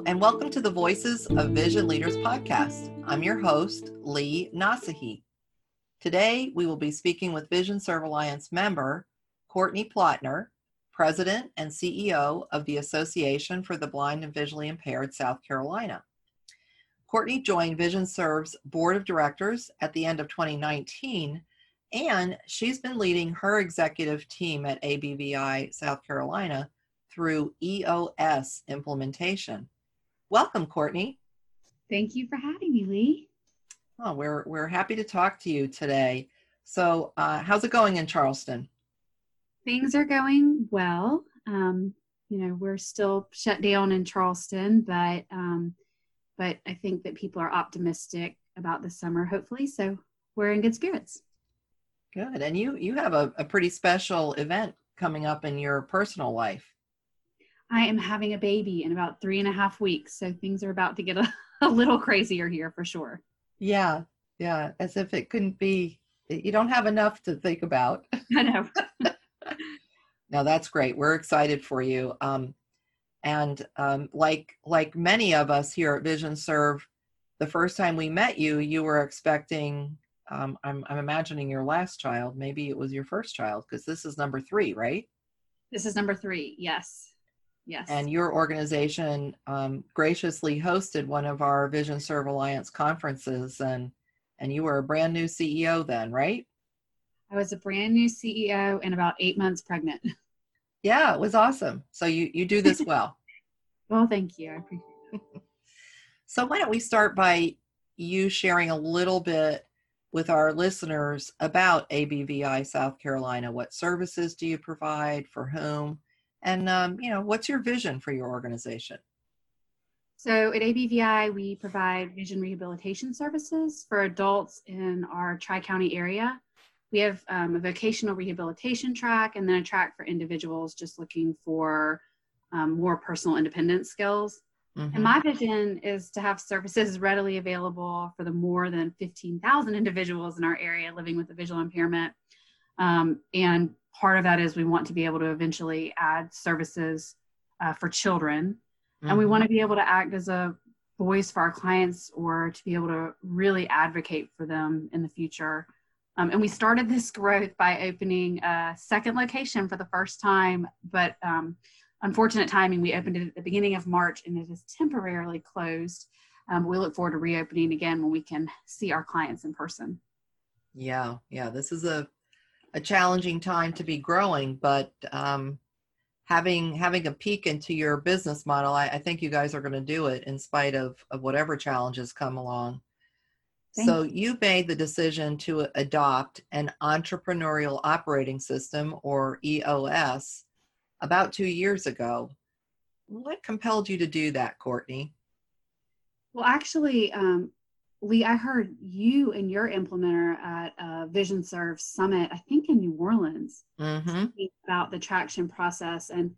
And welcome to the Voices of Vision Leaders podcast. I'm your host, Lee Nasehi. Today, we will be speaking with Vision Serve Alliance member Courtney Plotner, President and CEO of the Association for the Blind and Visually Impaired South Carolina. Courtney joined Vision Serve's board of directors at the end of 2019, and she's been leading her executive team at ABVI South Carolina through EOS implementation. Welcome, Courtney. Thank you for having me, Lee. Oh, we're we're happy to talk to you today. So, uh, how's it going in Charleston? Things are going well. Um, you know, we're still shut down in Charleston, but um, but I think that people are optimistic about the summer, hopefully. So we're in good spirits. Good, and you you have a, a pretty special event coming up in your personal life. I am having a baby in about three and a half weeks. So things are about to get a, a little crazier here for sure. Yeah. Yeah. As if it couldn't be, you don't have enough to think about. I know. now that's great. We're excited for you. Um, and um, like like many of us here at Vision Serve, the first time we met you, you were expecting. Um, I'm I'm imagining your last child. Maybe it was your first child because this is number three, right? This is number three. Yes. Yes. And your organization um, graciously hosted one of our Vision Serve Alliance conferences, and and you were a brand new CEO then, right? I was a brand new CEO and about eight months pregnant. Yeah, it was awesome. So you you do this well. well, thank you. I appreciate it. so why don't we start by you sharing a little bit with our listeners about ABVI South Carolina? What services do you provide for whom? And um, you know, what's your vision for your organization? So at ABVI, we provide vision rehabilitation services for adults in our Tri County area. We have um, a vocational rehabilitation track and then a track for individuals just looking for um, more personal independence skills. Mm-hmm. And my vision is to have services readily available for the more than 15,000 individuals in our area living with a visual impairment. Um, and part of that is we want to be able to eventually add services uh, for children. Mm-hmm. and we want to be able to act as a voice for our clients or to be able to really advocate for them in the future. Um, and we started this growth by opening a second location for the first time but um, unfortunate timing we opened it at the beginning of march and it is temporarily closed. Um, we look forward to reopening again when we can see our clients in person. Yeah yeah this is a a challenging time to be growing, but um, having having a peek into your business model, I, I think you guys are going to do it in spite of of whatever challenges come along. Thank so you made the decision to adopt an entrepreneurial operating system or EOS about two years ago. What compelled you to do that, Courtney? Well, actually, um, Lee, I heard you and your implementer at a Vision Serve Summit, I think in New Orleans, mm-hmm. about the traction process, and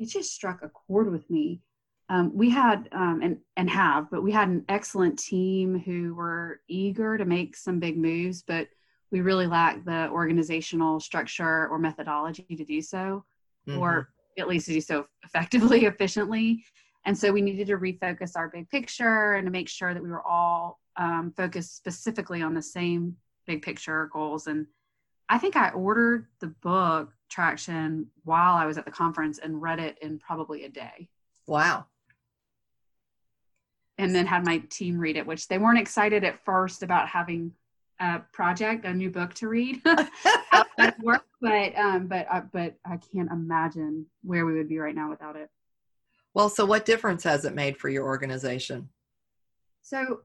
it just struck a chord with me. Um, we had um, and and have, but we had an excellent team who were eager to make some big moves, but we really lacked the organizational structure or methodology to do so, mm-hmm. or at least to do so effectively, efficiently. And so we needed to refocus our big picture and to make sure that we were all um, focused specifically on the same big picture goals. And I think I ordered the book Traction while I was at the conference and read it in probably a day. Wow. And then had my team read it, which they weren't excited at first about having a project, a new book to read. work, but um, but uh, but I can't imagine where we would be right now without it. Well, so what difference has it made for your organization? So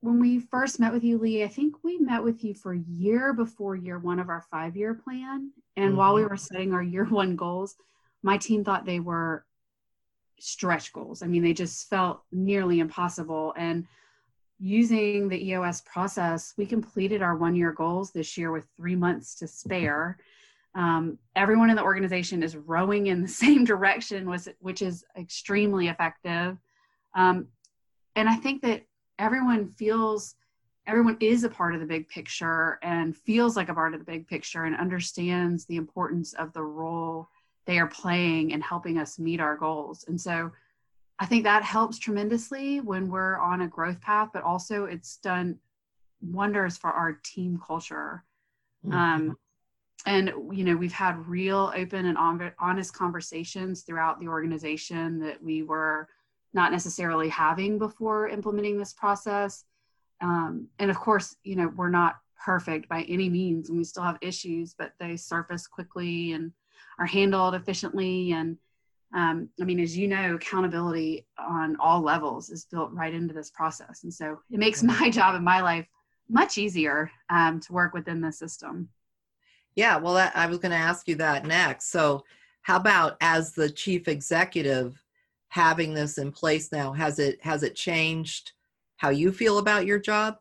when we first met with you, Lee, I think we met with you for a year before year one of our five year plan. And mm-hmm. while we were setting our year one goals, my team thought they were stretch goals. I mean, they just felt nearly impossible. And using the EOS process, we completed our one year goals this year with three months to spare. Um, everyone in the organization is rowing in the same direction, which is extremely effective. Um, and I think that everyone feels everyone is a part of the big picture and feels like a part of the big picture and understands the importance of the role they are playing in helping us meet our goals. And so I think that helps tremendously when we're on a growth path, but also it's done wonders for our team culture. Mm-hmm. Um, and you know we've had real open and honest conversations throughout the organization that we were not necessarily having before implementing this process. Um, and of course you know we're not perfect by any means and we still have issues but they surface quickly and are handled efficiently. And um, i mean as you know accountability on all levels is built right into this process. And so it makes my job and my life much easier um, to work within the system yeah, well, that, I was going to ask you that next. So, how about as the chief executive, having this in place now? Has it has it changed how you feel about your job?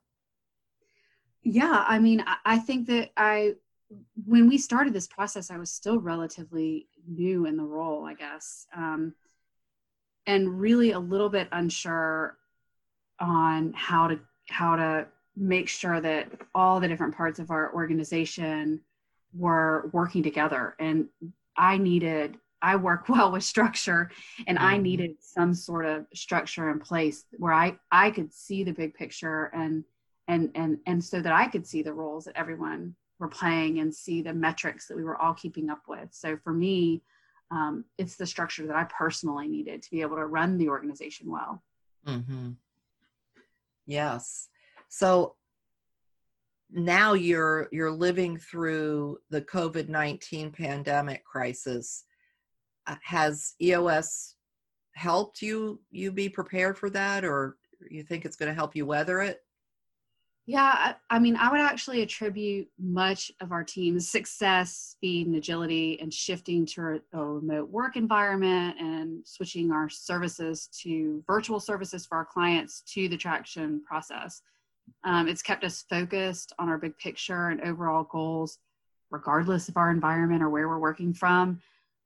Yeah, I mean, I think that I, when we started this process, I was still relatively new in the role, I guess, um, and really a little bit unsure on how to how to make sure that all the different parts of our organization were working together and i needed i work well with structure and i mm-hmm. needed some sort of structure in place where i i could see the big picture and and and and so that i could see the roles that everyone were playing and see the metrics that we were all keeping up with so for me um, it's the structure that i personally needed to be able to run the organization well mm-hmm. yes so now you're you're living through the covid-19 pandemic crisis uh, has eos helped you you be prepared for that or you think it's going to help you weather it? Yeah I, I, mean i would actually attribute much of our team's success speed and agility and shifting to a, a remote work environment and switching our services to virtual services for our clients to the traction process um, it's kept us focused on our big picture and overall goals, regardless of our environment or where we're working from.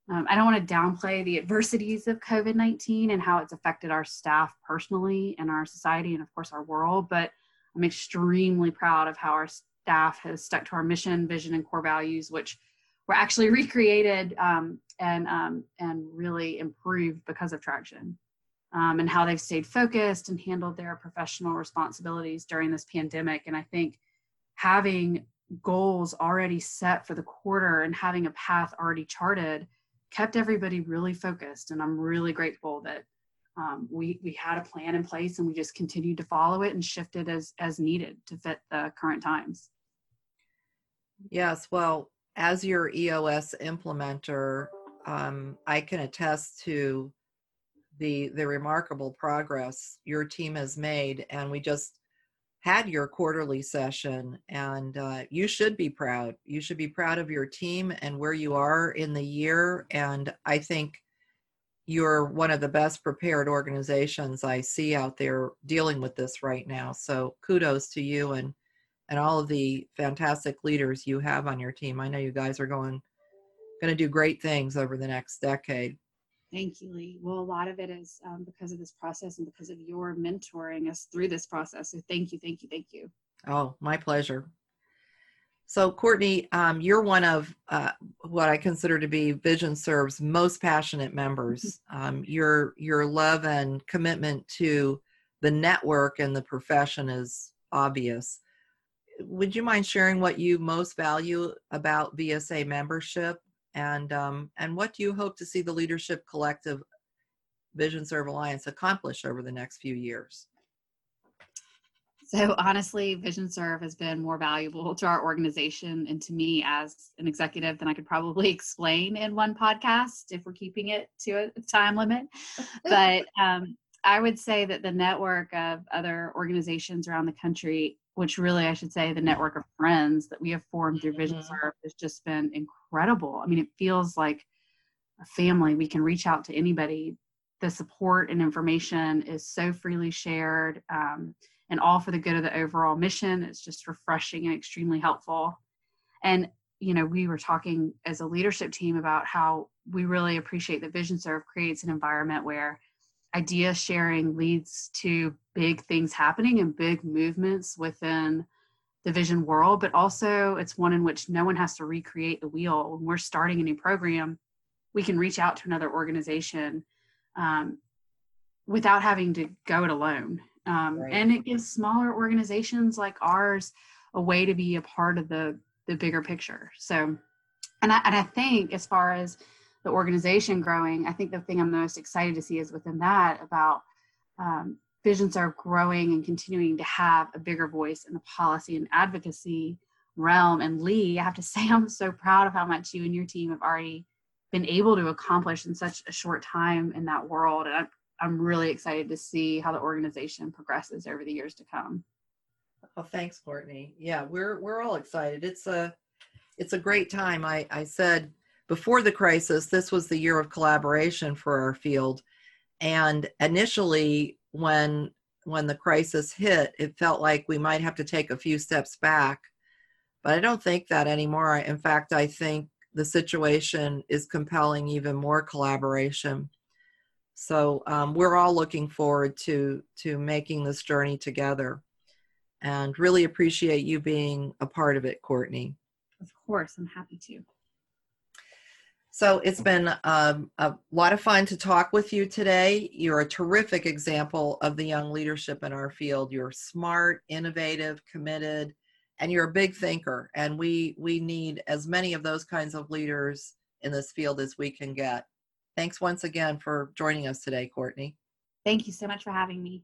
Um, I don't want to downplay the adversities of COVID 19 and how it's affected our staff personally and our society and, of course, our world, but I'm extremely proud of how our staff has stuck to our mission, vision, and core values, which were actually recreated um, and, um, and really improved because of Traction um, and how they've stayed focused and handled their professional responsibilities during this pandemic. And I think having goals already set for the quarter and having a path already charted kept everybody really focused. And I'm really grateful that um, we we had a plan in place and we just continued to follow it and shifted as as needed to fit the current times. Yes, well, as your EOS implementer, um, I can attest to the the remarkable progress your team has made and we just had your quarterly session and uh, you should be proud. You should be proud of your team and where you are in the year and i think you're one of the best prepared organizations i see out there dealing with this right now. So kudos to you and and all of the fantastic leaders you have on your team. I know you guys are going going to do great things over the next decade Thank you, Lee. Well, a lot of it is um, because of this process and because of your mentoring us through this process. So thank you, thank you, thank you. Oh, my pleasure. So, Courtney, um, you're one of uh, what I consider to be Vision Serve's most passionate members. Um, your your love and commitment to the network and the profession is obvious. Would you mind sharing what you most value about VSA membership and um, and what do you hope to see the leadership collective vision serve alliance accomplish over the next few years? So honestly vision serve has been more valuable to our organization and to me as an executive than i could probably explain in one podcast if we're keeping it to a time limit. But um, i would say that the network of other organizations around the country which really I should say the network of friends that we have formed through Vision mm-hmm. Serve has just been incredible. I mean, it feels like a family. We can reach out to anybody. The support and information is so freely shared um, and all for the good of the overall mission. It's just refreshing and extremely helpful. And, you know, we were talking as a leadership team about how we really appreciate that Vision Serve creates an environment where idea sharing leads to big things happening and big movements within the vision world, but also it's one in which no one has to recreate the wheel. When we're starting a new program, we can reach out to another organization um, without having to go it alone. Um, right. And it gives smaller organizations like ours a way to be a part of the the bigger picture. So, and I, and I think as far as the organization growing, I think the thing I'm most excited to see is within that about um, VisionServe growing and continuing to have a bigger voice in the policy and advocacy realm. And Lee, I have to say, I'm so proud of how much you and your team have already been able to accomplish in such a short time in that world. And I'm, I'm really excited to see how the organization progresses over the years to come. Oh, thanks, Courtney. Yeah, we're we're all excited. It's a it's a great time. I I said before the crisis, this was the year of collaboration for our field, and initially when when the crisis hit, it felt like we might have to take a few steps back, but I don't think that anymore. In fact, I think the situation is compelling even more collaboration. So um, we're all looking forward to to making this journey together and really appreciate you being a part of it, Courtney. Of course, I'm happy to. So it's been um, a lot of fun to talk with you today. You're a terrific example of the young leadership in our field. You're smart, innovative, committed, and you're a big thinker. And we we need as many of those kinds of leaders in this field as we can get. Thanks once again for joining us today, Courtney. Thank you so much for having me.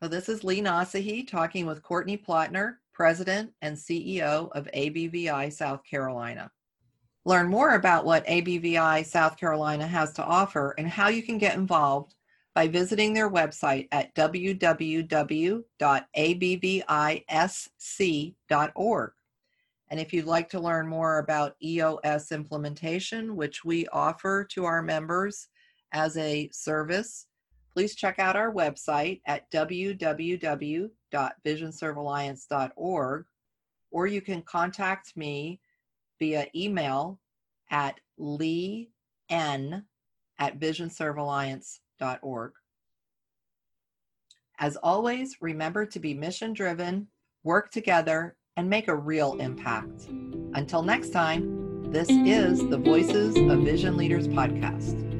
So this is Lee Nasehi talking with Courtney Plotner, President and CEO of ABVI South Carolina. Learn more about what ABVI South Carolina has to offer and how you can get involved by visiting their website at www.abvisc.org. And if you'd like to learn more about EOS implementation, which we offer to our members as a service, please check out our website at www.visionservealliance.org, or you can contact me via email at lee n at visionservealliance.org. As always, remember to be mission driven, work together, and make a real impact. Until next time, this is the Voices of Vision Leaders podcast.